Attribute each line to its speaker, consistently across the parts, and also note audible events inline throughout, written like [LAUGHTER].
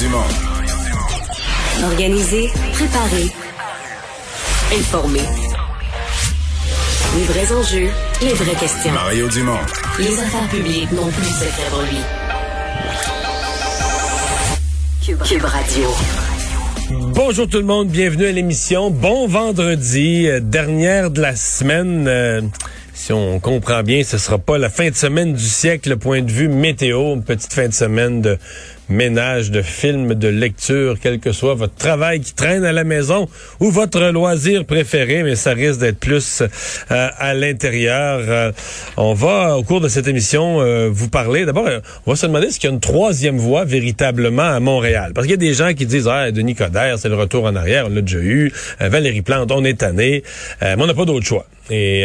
Speaker 1: Dumont.
Speaker 2: Organiser, préparer, informer. Les vrais enjeux, les vraies questions.
Speaker 1: Mario Dumont.
Speaker 2: Les affaires publiques n'ont plus secret pour lui. Cube, Cube Radio.
Speaker 3: Bonjour tout le monde, bienvenue à l'émission. Bon vendredi, euh, dernière de la semaine. euh, si on comprend bien, ce sera pas la fin de semaine du siècle, point de vue météo, une petite fin de semaine de ménage, de films, de lecture, quel que soit votre travail qui traîne à la maison ou votre loisir préféré, mais ça risque d'être plus euh, à l'intérieur. Euh, on va, au cours de cette émission, euh, vous parler. D'abord, euh, on va se demander s'il y a une troisième voie véritablement à Montréal. Parce qu'il y a des gens qui disent, ah, Denis Coderre, c'est le retour en arrière, on l'a déjà eu. Euh, Valérie Plante, on est tanné. Euh, mais on n'a pas d'autre choix. Et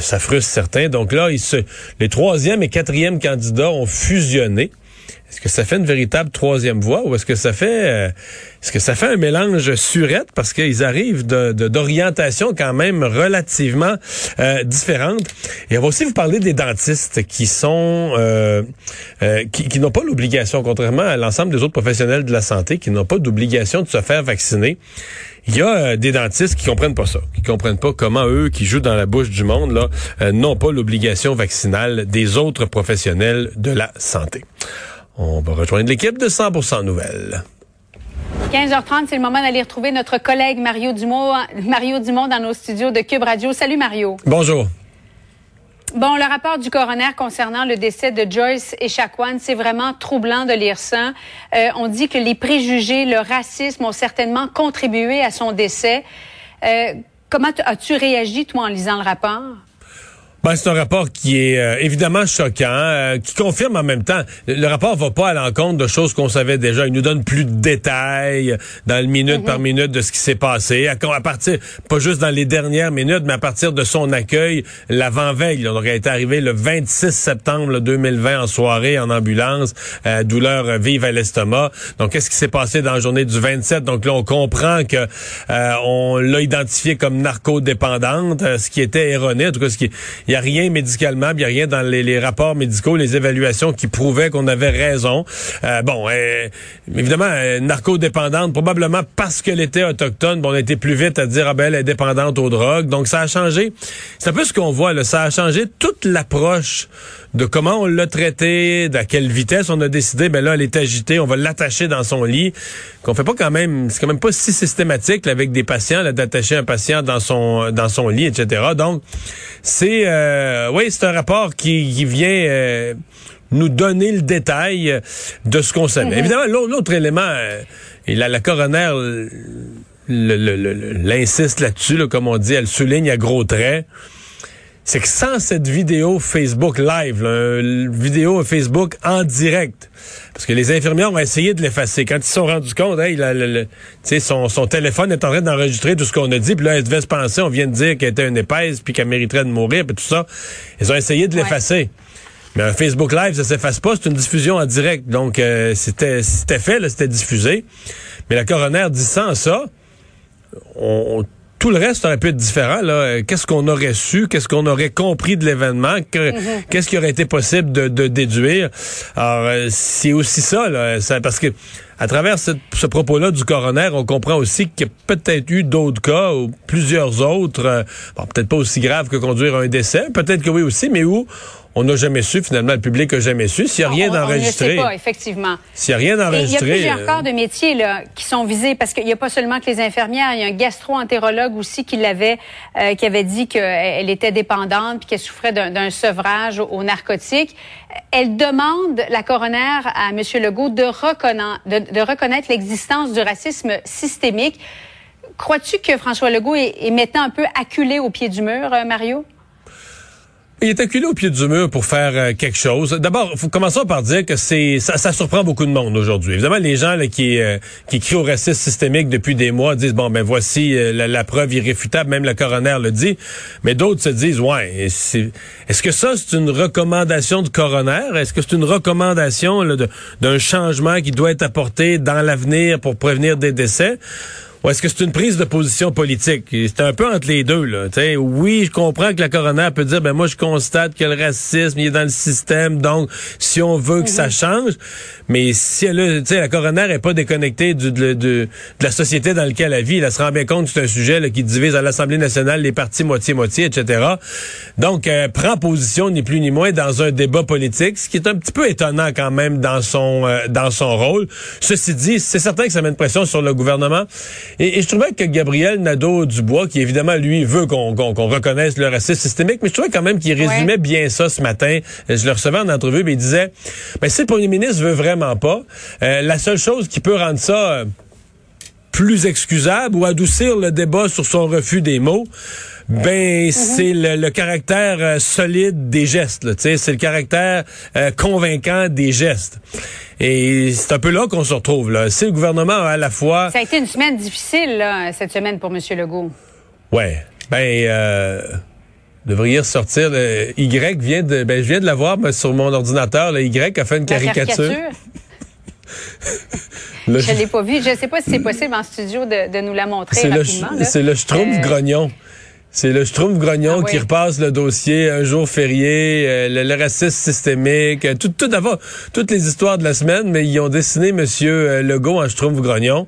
Speaker 3: ça frustre certains. Donc là, ils se, les troisième et quatrième candidats ont fusionné. Est-ce que ça fait une véritable troisième voie ou est-ce que ça fait euh, est-ce que ça fait un mélange surette? Parce qu'ils arrivent de, d'orientation quand même relativement euh, différentes. Et on va aussi vous parler des dentistes qui sont euh, euh, qui, qui n'ont pas l'obligation, contrairement à l'ensemble des autres professionnels de la santé, qui n'ont pas d'obligation de se faire vacciner. Il y a euh, des dentistes qui comprennent pas ça, qui comprennent pas comment eux qui jouent dans la bouche du monde là n'ont pas l'obligation vaccinale des autres professionnels de la santé. On va rejoindre l'équipe de 100% Nouvelles.
Speaker 4: 15h30, c'est le moment d'aller retrouver notre collègue Mario Dumont, Mario Dumont dans nos studios de Cube Radio. Salut Mario.
Speaker 3: Bonjour.
Speaker 4: Bon, le rapport du coroner concernant le décès de Joyce et Chacuan, c'est vraiment troublant de lire ça. Euh, on dit que les préjugés, le racisme ont certainement contribué à son décès. Euh, comment as-tu réagi, toi, en lisant le rapport?
Speaker 3: Ben, c'est un rapport qui est euh, évidemment choquant, euh, qui confirme en même temps. Le, le rapport va pas à l'encontre de choses qu'on savait déjà. Il nous donne plus de détails dans le minute par minute de ce qui s'est passé. À, à partir, pas juste dans les dernières minutes, mais à partir de son accueil l'avant-veille. On aurait été arrivé le 26 septembre 2020 en soirée en ambulance, euh, douleur vive à l'estomac. Donc, qu'est-ce qui s'est passé dans la journée du 27 Donc là, on comprend que euh, on l'a identifié comme narcodépendante, euh, ce qui était erroné. En tout cas, ce qui il y a rien médicalement, il y a rien dans les, rapports médicaux, les évaluations qui prouvaient qu'on avait raison. Euh, bon, euh, évidemment, euh, narcodépendante, probablement parce qu'elle était autochtone, bon, on été plus vite à dire, ah ben, elle est dépendante aux drogues. Donc, ça a changé. C'est un peu ce qu'on voit, là. Ça a changé toute l'approche de comment on l'a traité, d'à quelle vitesse on a décidé, ben là, elle est agitée, on va l'attacher dans son lit. Qu'on fait pas quand même, c'est quand même pas si systématique là, avec des patients, d'attacher un patient dans son dans son lit, etc. Donc, c'est euh, oui, c'est un rapport qui, qui vient euh, nous donner le détail de ce qu'on savait. Évidemment, l'autre élément, euh, et la, la coroner l'insiste là-dessus, là, comme on dit, elle souligne à gros traits c'est que sans cette vidéo Facebook live, là, une vidéo Facebook en direct, parce que les infirmières ont essayé de l'effacer. Quand ils se sont rendus compte, hey, la- la- la- tu sais, son, son téléphone est en train d'enregistrer tout ce qu'on a dit, puis là, elle devait se penser, on vient de dire qu'elle était une épaisse, puis qu'elle mériterait de mourir, puis tout ça. Ils ont essayé de l'effacer. Mais un Facebook Live, ça s'efface pas, c'est une diffusion en direct. Donc, euh, c'était c'était fait, là, c'était diffusé. Mais la coroner dit sans ça, on- tout le reste aurait pu être différent. Euh, Qu'est-ce qu'on aurait su? Qu'est-ce qu'on aurait compris de l'événement? Que- Qu'est-ce qui aurait été possible de, de déduire? Alors, euh, c'est aussi ça, là, ça- parce que à travers ce, ce propos-là du coroner, on comprend aussi qu'il y a peut-être eu d'autres cas ou plusieurs autres, euh, bon, peut-être pas aussi graves que conduire à un décès, peut-être que oui aussi, mais où on n'a jamais su, finalement, le public n'a jamais su, s'il n'y a rien d'enregistré.
Speaker 4: pas, effectivement.
Speaker 3: S'il n'y a rien
Speaker 4: Et il y a
Speaker 3: d'enregistré.
Speaker 4: plusieurs
Speaker 3: euh,
Speaker 4: corps de métiers là, qui sont visés parce qu'il n'y a pas seulement que les infirmières, il y a un gastro-entérologue aussi qui l'avait, euh, qui avait dit qu'elle était dépendante puis qu'elle souffrait d'un d'un sevrage aux, aux narcotiques. Elle demande, la coroner, à M. Legault de, reconna- de, de reconnaître l'existence du racisme systémique. Crois-tu que François Legault est, est maintenant un peu acculé au pied du mur, euh, Mario?
Speaker 3: Il est acculé au pied du mur pour faire euh, quelque chose. D'abord, commençons par dire que c'est ça, ça surprend beaucoup de monde aujourd'hui. Évidemment, les gens là, qui euh, qui crient au racisme systémique depuis des mois disent bon ben voici euh, la, preuve irréfutable, même le coroner le dit. Mais d'autres se disent ouais, est-ce que ça c'est une recommandation de coroner? Est-ce que c'est une recommandation d'un changement qui doit être apporté dans l'avenir pour prévenir des décès? Ou est-ce que c'est une prise de position politique? C'est un peu entre les deux. Là. oui, je comprends que la coroner peut dire, ben moi je constate que le racisme il est dans le système, donc si on veut que ça mhm. change, mais si elle, la coroner est pas déconnectée du, de, de, la société dans laquelle elle vit, elle se rend bien compte que c'est un sujet là, qui divise à l'Assemblée nationale les partis moitié-moitié, etc. Donc, elle prend position ni plus ni moins dans un débat politique, ce qui est un petit peu étonnant quand même dans son euh, dans son rôle. Ceci dit, c'est certain que ça met une pression sur le gouvernement. Et, je trouvais que Gabriel Nadeau-Dubois, qui évidemment, lui, veut qu'on reconnaisse le racisme systémique, mais je trouvais quand même qu'il résumait bien ça ce matin. Je le recevais en entrevue, mais il disait, ben, si le premier ministre veut vraiment pas, euh, la seule chose qui peut rendre ça... Euh, plus excusable ou adoucir le débat sur son refus des mots, ben c'est le, caractère euh, solide des gestes. C'est le caractère convaincant des gestes. Et c'est un peu là qu'on se retrouve. Là. Si le gouvernement a à la fois...
Speaker 4: Ça a été une semaine difficile, là, cette semaine, pour M. Legault.
Speaker 3: Ouais. Ben... Euh devriez ressortir. Le y vient de, ben je viens de la voir sur mon ordinateur. Le Y a fait une caricature. [LAUGHS]
Speaker 4: je ne l'ai pas vu. Je ne sais pas si c'est possible en studio de, nous la montrer.
Speaker 3: C'est le Schtroumpf euh, grognon. C'est le Schtroumpf-Grognon ah qui repasse le dossier un jour férié, euh, le, racisme systémique, euh, tout, tout d'abord, toutes les histoires de la semaine, mais ils ont dessiné Monsieur euh, Legault en Schtroumpf-Grognon.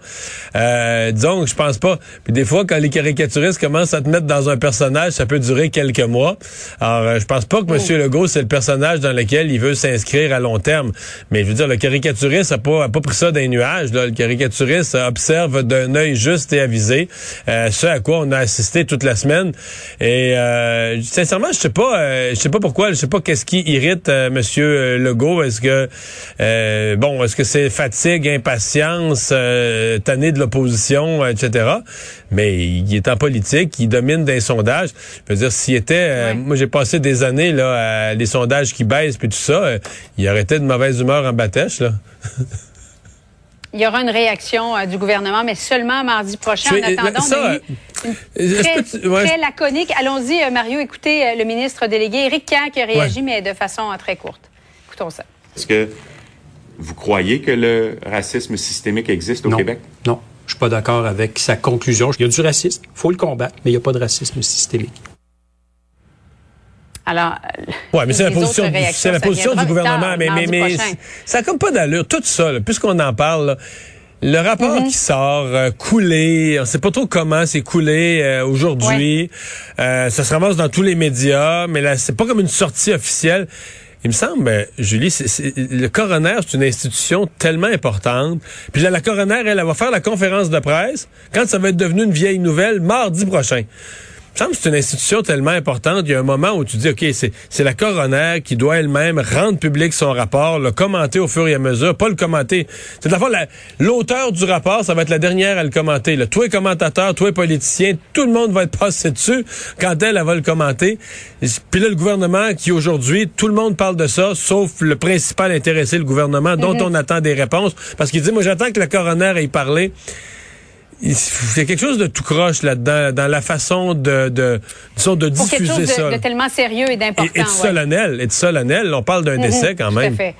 Speaker 3: Euh, disons, je pense pas. Puis des fois, quand les caricaturistes commencent à te mettre dans un personnage, ça peut durer quelques mois. Alors, je pense pas que Monsieur oh. Legault, c'est le personnage dans lequel il veut s'inscrire à long terme. Mais je veux dire, le caricaturiste a pas, a pas pris ça d'un nuage. Là. Le caricaturiste observe d'un œil juste et avisé ce à quoi on a assisté toute la semaine. Et euh, sincèrement, je sais pas, euh, je sais pas pourquoi, je sais pas qu'est-ce qui irrite euh, Monsieur euh, Legault. Est-ce que bon, est-ce que c'est fatigue, impatience, tanné de l'opposition, etc. Mais il est en politique, il domine des sondages. Je veux dire, s'il était, moi j'ai passé des années là à des sondages qui baissent puis tout ça, il arrêtait de mauvaise humeur en bâtèche là.
Speaker 4: Il y aura une réaction du gouvernement, mais seulement mardi prochain. en attendant, ça, Très, laconique. Allons-y, euh, Mario, écoutez euh, le ministre délégué Éric Kerr qui a réagi, mais de façon euh, très courte. Écoutons ça.
Speaker 5: Est-ce que vous croyez que le racisme systémique existe au Québec?
Speaker 6: Non, je suis pas d'accord avec sa conclusion. Il y a du racisme, il faut le combattre, mais il n'y a pas de racisme systémique.
Speaker 4: Alors,
Speaker 3: ouais, mais c'est la position, c'est la position du gouvernement, mais, mais, mais ça n'a comme pas d'allure. Tout ça, puisqu'on en parle, le rapport mhm. qui sort, euh, coulé, on sait pas trop comment c'est coulé euh, aujourd'hui. Euh, ça se ramasse dans tous les médias, mais là, c'est pas comme une sortie officielle. Il me semble, ben, Julie, c'est, le coroner, c'est une institution tellement importante. Puis là, la coroner, elle, elle va faire la conférence de presse quand ça va être devenu une vieille nouvelle mardi prochain me semble que c'est une institution tellement importante. Il y a un moment où tu dis, OK, c'est la coroner qui doit elle-même rendre public son rapport, le commenter au fur et à mesure, pas le commenter. C'est de la fois l'auteur du rapport, ça va être la dernière à le commenter. Là. Toi, commentateur, toi, politicien, tout le monde va être passé dessus quand elle, elle va le commenter. Puis là, le gouvernement qui aujourd'hui, tout le monde parle de ça, sauf le principal intéressé, le gouvernement, dont mm-hmm. on attend des réponses. Parce qu'il dit, moi, j'attends que la coroner ait parlé il y a quelque chose de tout croche là-dedans, dans la façon de, de, disons, de diffuser quelque chose
Speaker 4: de, De tellement sérieux et d'important.
Speaker 3: Et, et, de solennel, et de solennel. On parle d'un mm-hmm. décès quand même.
Speaker 4: Tout à fait.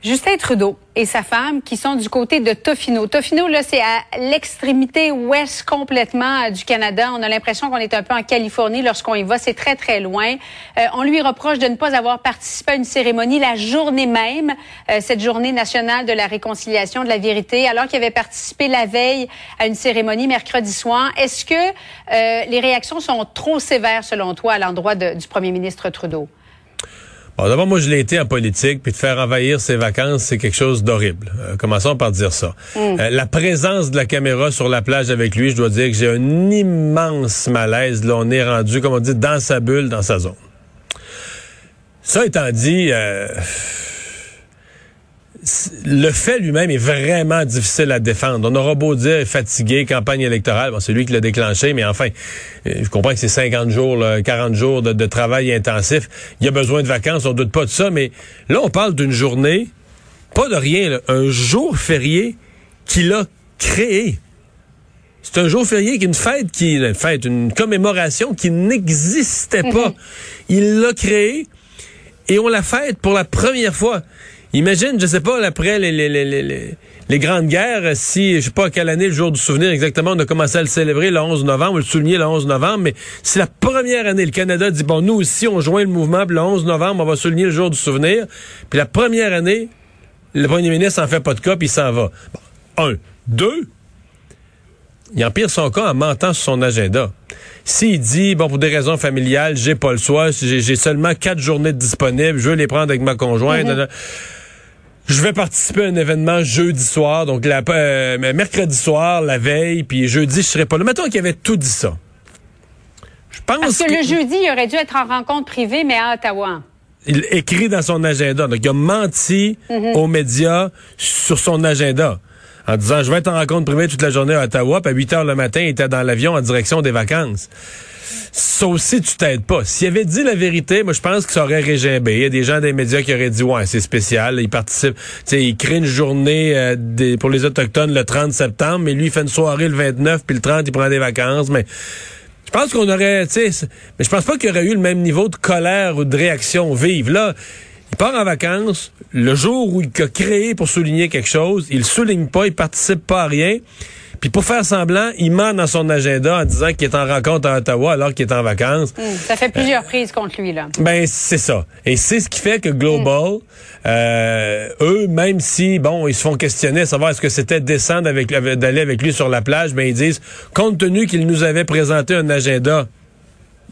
Speaker 4: Justin Trudeau et sa femme qui sont du côté de Tofino. Tofino, là, c'est à l'extrémité ouest complètement euh, du Canada. On a l'impression qu'on est un peu en Californie lorsqu'on y va. C'est très, très loin. Euh, on lui reproche de ne pas avoir participé à une cérémonie la journée même, euh, cette journée nationale de la réconciliation, de la vérité, alors qu'il avait participé la veille à une cérémonie mercredi soir. Est-ce que les réactions sont trop sévères, selon toi, à l'endroit du premier ministre Trudeau?
Speaker 3: Bon, d'abord, moi, je l'ai été en politique, puis de faire envahir ses vacances, c'est quelque chose d'horrible. Euh, commençons par dire ça. Mm. Euh, la présence de la caméra sur la plage avec lui, je dois dire que j'ai un immense malaise. Là, on est rendu, comme on dit, dans sa bulle, dans sa zone. Ça étant dit, euh, le fait lui-même est vraiment difficile à défendre. On aura beau dire fatigué, campagne électorale, bon, c'est lui qui l'a déclenché, mais enfin, euh, je comprends que c'est 50 jours, là, 40 jours de, de travail intensif. Il y a besoin de vacances, on doute pas de ça, mais là, on parle d'une journée, pas de rien, là, un jour férié qu'il a créé. C'est un jour férié, une fête qui, une fête, une commémoration qui n'existait pas. Il l'a créé et on la fête pour la première fois. Imagine, je sais pas, après les, les, les, les, grandes guerres, si, je sais pas quelle année, le jour du souvenir exactement, on a commencé à le célébrer le 11 novembre, le souligner le 11 novembre, mais c'est la première année, le Canada dit, bon, nous aussi, on joint le mouvement, le 11 novembre, on va souligner le jour du souvenir. Puis la première année, le premier ministre en fait pas de cas, puis il s'en va. Bon, un. Deux, il empire son cas en mentant sur son agenda. S'il dit, bon, pour des raisons familiales, j'ai pas le choix, j'ai seulement quatre journées disponibles, je veux les prendre avec ma conjointe. Je vais participer à un événement jeudi soir, donc la, euh, mercredi soir, la veille, puis jeudi, je serai pas là. Mettons qu'il avait tout dit ça. Je pense
Speaker 4: Parce que, le jeudi, il aurait dû être en rencontre privée, mais à Ottawa.
Speaker 3: il écrit dans son agenda. Donc, il a menti aux médias sur son agenda. En disant, je vais être en rencontre privée toute la journée à Ottawa, puis à 8 heures le matin, il était dans l'avion en direction des vacances. Ça aussi, tu t'aides pas. S'il avait dit la vérité, moi, je pense que ça aurait régimbé. Il y a des gens des médias qui auraient dit, ouais, c'est spécial. Il participe, tu sais, il crée une journée euh, des, pour les Autochtones le 30 septembre, mais lui, il fait une soirée le 29, puis le 30, il prend des vacances. Mais je pense qu'on aurait, tu sais, mais je pense pas qu'il y aurait eu le même niveau de colère ou de réaction vive. Là, il part en vacances. Le jour où il a créé pour souligner quelque chose, il souligne pas, il participe pas à rien. Puis pour faire semblant, il ment dans son agenda en disant qu'il est en rencontre à Ottawa alors qu'il est en vacances.
Speaker 4: Hum, Ça fait plusieurs prises contre lui, là.
Speaker 3: Ben c'est ça. Et c'est ce qui fait que Global, euh, eux, même si bon, ils se font questionner à savoir est-ce que c'était décent avec- d'aller avec lui sur la plage, ben ils disent compte tenu qu'il nous avait présenté un agenda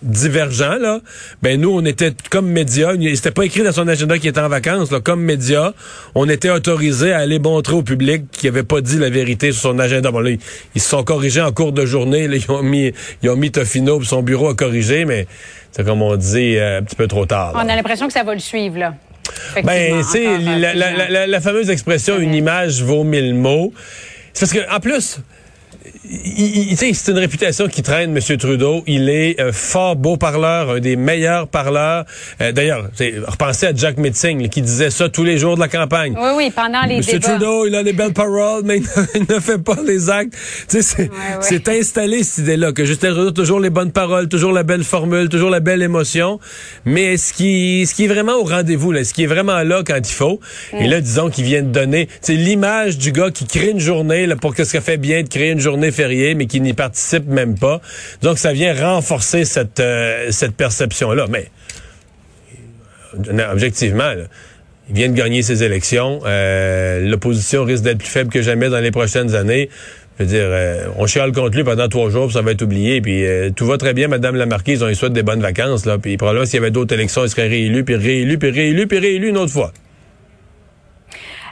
Speaker 3: divergent là, ben nous on était comme médias, c'était pas écrit dans son agenda qu'il était en vacances là, comme médias, on était autorisé à aller montrer au public qu'il avait pas dit la vérité sur son agenda. Bon là, ils, ils se sont corrigés en cours de journée, là, ils ont mis ils ont mis Tofino puis son bureau à corriger mais c'est comme on dit euh, un petit peu trop tard. là.
Speaker 4: On a l'impression que ça va le suivre, là.
Speaker 3: Ben, c'est
Speaker 4: encore,
Speaker 3: la, la,
Speaker 4: plusieurs.
Speaker 3: la- la fameuse expression une image vaut mille mots. C'est parce que en plus, il- il- tu sais, c'est une réputation qui traîne, M. Trudeau. Il est un fort beau parleur, un des meilleurs parleurs. Euh, D'ailleurs, repensez à Jack Metzing là, qui disait ça tous les jours de la campagne.
Speaker 4: Oui, oui, pendant les
Speaker 3: Monsieur
Speaker 4: débats.
Speaker 3: Trudeau, il a les belles paroles, mais [LAUGHS] il ne, fait pas les actes. C'est
Speaker 4: Ouais, ouais.
Speaker 3: installé cette idée-là que Justin Trudeau a toujours les bonnes paroles, toujours la belle formule, toujours la belle émotion. Mais est-ce qui, est-ce qui est vraiment au rendez-vous là, est-ce qui est vraiment là quand il faut Et là, disons qu'il vient de donner, c'est l'image du gars qui crée une journée là, pour que ça fait bien de créer une journée mais qui n'y participe même pas. Donc ça vient renforcer cette euh, cette perception-là. Mais euh, objectivement. là, il vient de gagner ses élections. Euh, L'opposition risque d'être plus faible que jamais dans les prochaines années. Je veux dire, on chiale contre lui pendant trois jours, puis ça va être oublié. Puis tout va très bien, Madame la Marquise. On lui souhaite des bonnes vacances. Là. Puis probablement, s'il y avait d'autres élections, il serait réélu, puis réélu, puis réélu, puis réélu une autre fois.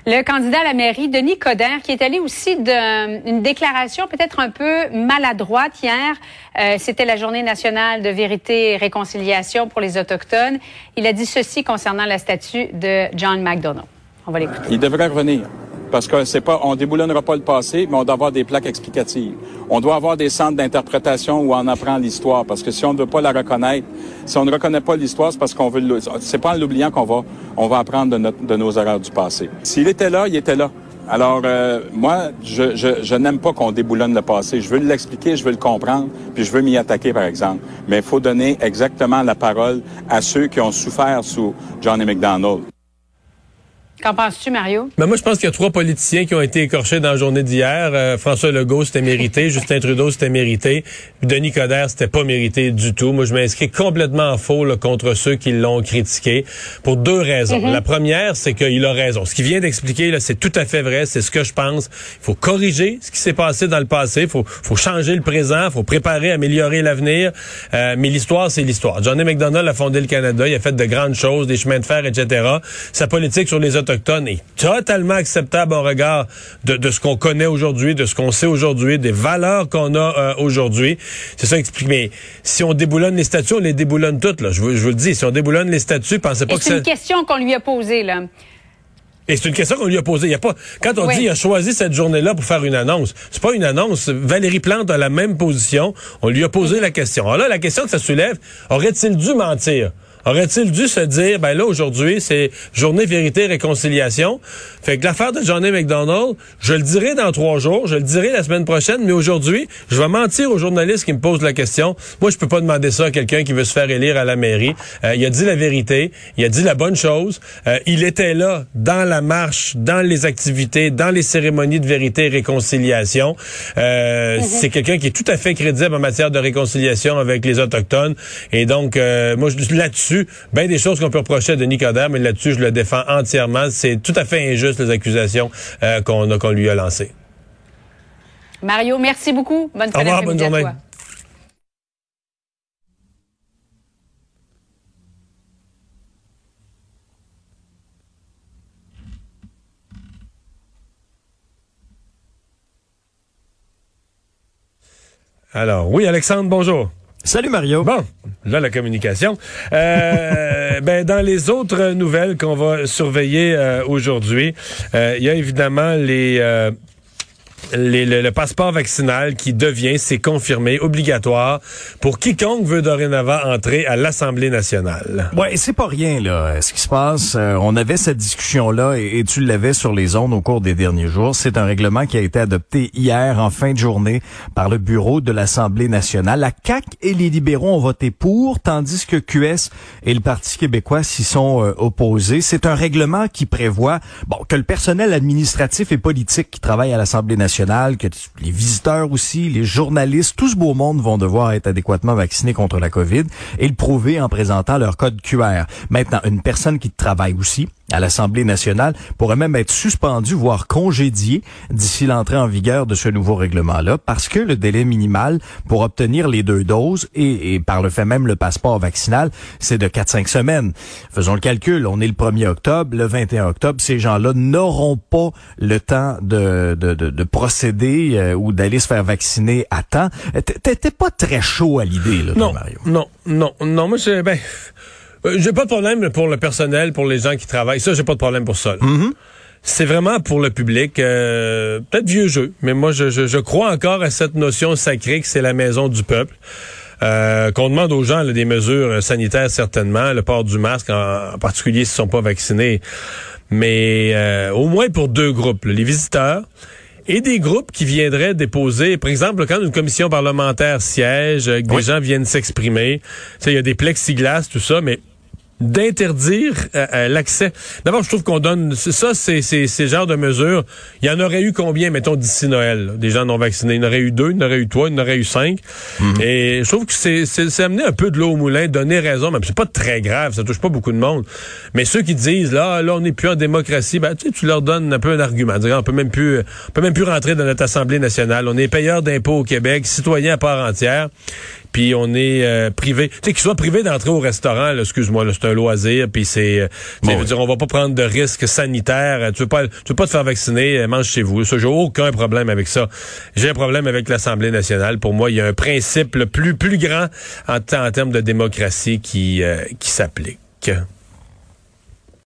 Speaker 4: Le candidat à la mairie, Denis Coderre, qui est allé aussi d'une déclaration peut-être un peu maladroite hier. Euh, C'était la journée nationale de vérité et réconciliation pour les Autochtones. Il a dit ceci concernant la statue de John McDonough. On va l'écouter.
Speaker 7: Il devrait revenir. Parce que c'est pas, on déboulonnera pas le passé, mais on doit avoir des plaques explicatives. On doit avoir des centres d'interprétation où on apprend l'histoire. Parce que si on ne veut pas la reconnaître, si on ne reconnaît pas l'histoire, c'est parce qu'on veut, c'est pas en l'oubliant qu'on va, on va apprendre de, notre- de nos erreurs du passé. S'il était là, il était là. Alors, euh, moi, je, je, je n'aime pas qu'on déboulonne le passé. Je veux l'expliquer, je veux le comprendre, puis je veux m'y attaquer, par exemple. Mais il faut donner exactement la parole à ceux qui ont souffert sous Johnny McDonald.
Speaker 4: Qu'en penses-tu, Mario?
Speaker 3: Mais moi, je pense qu'il y a trois politiciens qui ont été écorchés dans la journée d'hier. Euh, François Legault, c'était mérité. [LAUGHS] Justin Trudeau, c'était mérité. Denis Coderre, c'était pas mérité du tout. Moi, je m'inscris complètement en faux là, contre ceux qui l'ont critiqué pour deux raisons. La première, c'est qu'il a raison. Ce qu'il vient d'expliquer, c'est tout à fait vrai. C'est ce que je pense. Il faut corriger ce qui s'est passé dans le passé. Il faut, faut changer le présent. Il faut préparer, améliorer l'avenir. Euh, mais l'histoire, c'est l'histoire. Johnny McDonald a fondé le Canada. Il a fait de grandes choses, des chemins de fer, etc. Sa politique sur les Autochtones est totalement acceptable au regard de, de ce qu'on connaît aujourd'hui, de ce qu'on sait aujourd'hui, des valeurs qu'on a euh, aujourd'hui. C'est ça explique. Mais si on déboulonne les statuts, on les déboulonne toutes. Là. Je, vous, je vous le dis, si on déboulonne les statuts, pensez pas
Speaker 4: Et
Speaker 3: que
Speaker 4: c'est une question qu'on lui a posée, là.
Speaker 3: Et c'est une question qu'on lui a posée. Il y a pas, quand on
Speaker 4: Oui.
Speaker 3: dit il a choisi cette journée-là pour faire une annonce, c'est pas une annonce. Valérie Plante a la même position. On lui a posé la question. Alors là, la question que ça soulève, aurait-il dû mentir? Aurait-il dû se dire, ben là, aujourd'hui, c'est journée vérité réconciliation. Fait que l'affaire de Johnny McDonald, je le dirai dans trois jours, je le dirai la semaine prochaine, mais aujourd'hui, je vais mentir aux journalistes qui me posent la question. Moi, je peux pas demander ça à quelqu'un qui veut se faire élire à la mairie. Euh, il a dit la vérité, il a dit la bonne chose. Euh, il était là dans la marche, dans les activités, dans les cérémonies de vérité et réconciliation. Euh, C'est quelqu'un qui est tout à fait crédible en matière de réconciliation avec les Autochtones. Et donc, euh, moi, je- là-dessus, bien des choses qu'on peut reprocher à Denis Coderre, mais là-dessus, je le défends entièrement. C'est tout à fait injuste, les accusations euh, qu'on lui a lancées.
Speaker 4: Mario, merci beaucoup. Bonne fin
Speaker 3: Au revoir, bonne
Speaker 4: à
Speaker 3: journée.
Speaker 4: toi.
Speaker 3: Alors, oui, Alexandre, bonjour.
Speaker 8: Salut Mario.
Speaker 3: Bon, là, la communication. Euh, [LAUGHS] ben, dans les autres nouvelles qu'on va surveiller euh, aujourd'hui, euh, il y a évidemment les... euh, les- le, le passeport vaccinal qui devient, c'est confirmé, obligatoire pour quiconque veut dorénavant entrer à l'Assemblée nationale.
Speaker 8: Ouais, c'est pas rien là. Ce qui se passe, euh, on avait cette discussion là et, et tu l'avais sur les ondes au cours des derniers jours. C'est un règlement qui a été adopté hier en fin de journée par le bureau de l'Assemblée nationale. La CAC et les libéraux ont voté pour, tandis que QS et le Parti québécois s'y sont euh, opposés. C'est un règlement qui prévoit bon que le personnel administratif et politique qui travaille à l'Assemblée nationale, que les visiteurs aussi, les journalistes, tout ce beau monde vont devoir être adéquatement vaccinés contre la COVID et le prouver en présentant leur code QR. Maintenant, une personne qui travaille aussi à l'Assemblée nationale pourrait même être suspendue, voire congédiée d'ici l'entrée en vigueur de ce nouveau règlement-là, parce que le délai minimal pour obtenir les deux doses et, et par le fait même le passeport vaccinal, c'est de 4-5 semaines. Faisons le calcul, on est le 1er octobre, le 21 octobre, ces gens-là n'auront pas le temps de, de, de, de procéder euh, ou d'aller se faire vacciner à temps. T'étais pas très chaud à l'idée, là,
Speaker 3: Non,
Speaker 8: Mario.
Speaker 3: non, non, non. Moi, ben, euh, j'ai pas de problème pour le personnel, pour les gens qui travaillent. Ça, j'ai pas de problème pour ça. là. C'est vraiment pour le public, euh, peut-être vieux jeu, mais moi, je, je, je crois encore à cette notion sacrée que c'est la maison du peuple. Euh, qu'on demande aux gens là, des mesures euh, sanitaires certainement, le port du masque en, en particulier s'ils sont pas vaccinés, mais euh, au moins pour deux groupes, là, les visiteurs et des groupes qui viendraient déposer, par exemple, quand une commission parlementaire siège, que des gens viennent s'exprimer, il y a des plexiglas, tout ça, mais d'interdire euh, euh, l'accès. D'abord, je trouve qu'on donne c'est ça, c'est c'est ces genres de mesures. Il y en aurait eu combien, mettons d'ici Noël, là, des gens non vaccinés? Il y en aurait eu deux, il y en aurait eu trois, il y en aurait eu cinq. Et je trouve que c'est c'est c'est amener un peu de l'eau au moulin, donner raison. Même c'est pas très grave, ça touche pas beaucoup de monde. Mais ceux qui disent là, là, on n'est plus en démocratie, ben tu sais, tu leur donnes un peu un argument. Dire, on peut même plus, on peut même plus rentrer dans notre Assemblée nationale. On est payeur d'impôts au Québec, citoyen à part entière puis on est euh, privé. Tu sais, qu'ils soient privés d'entrer au restaurant, là, excuse-moi, là, c'est un loisir, puis c'est... euh,
Speaker 8: Bon,
Speaker 3: veux dire, on va pas prendre de risques sanitaires. Tu veux pas, tu veux pas te faire vacciner, euh, mange chez vous. Ça, j'ai aucun problème avec ça. J'ai un problème avec l'Assemblée nationale. Pour moi, il y a un principe le plus, plus grand en, en termes de démocratie qui, euh, qui s'applique.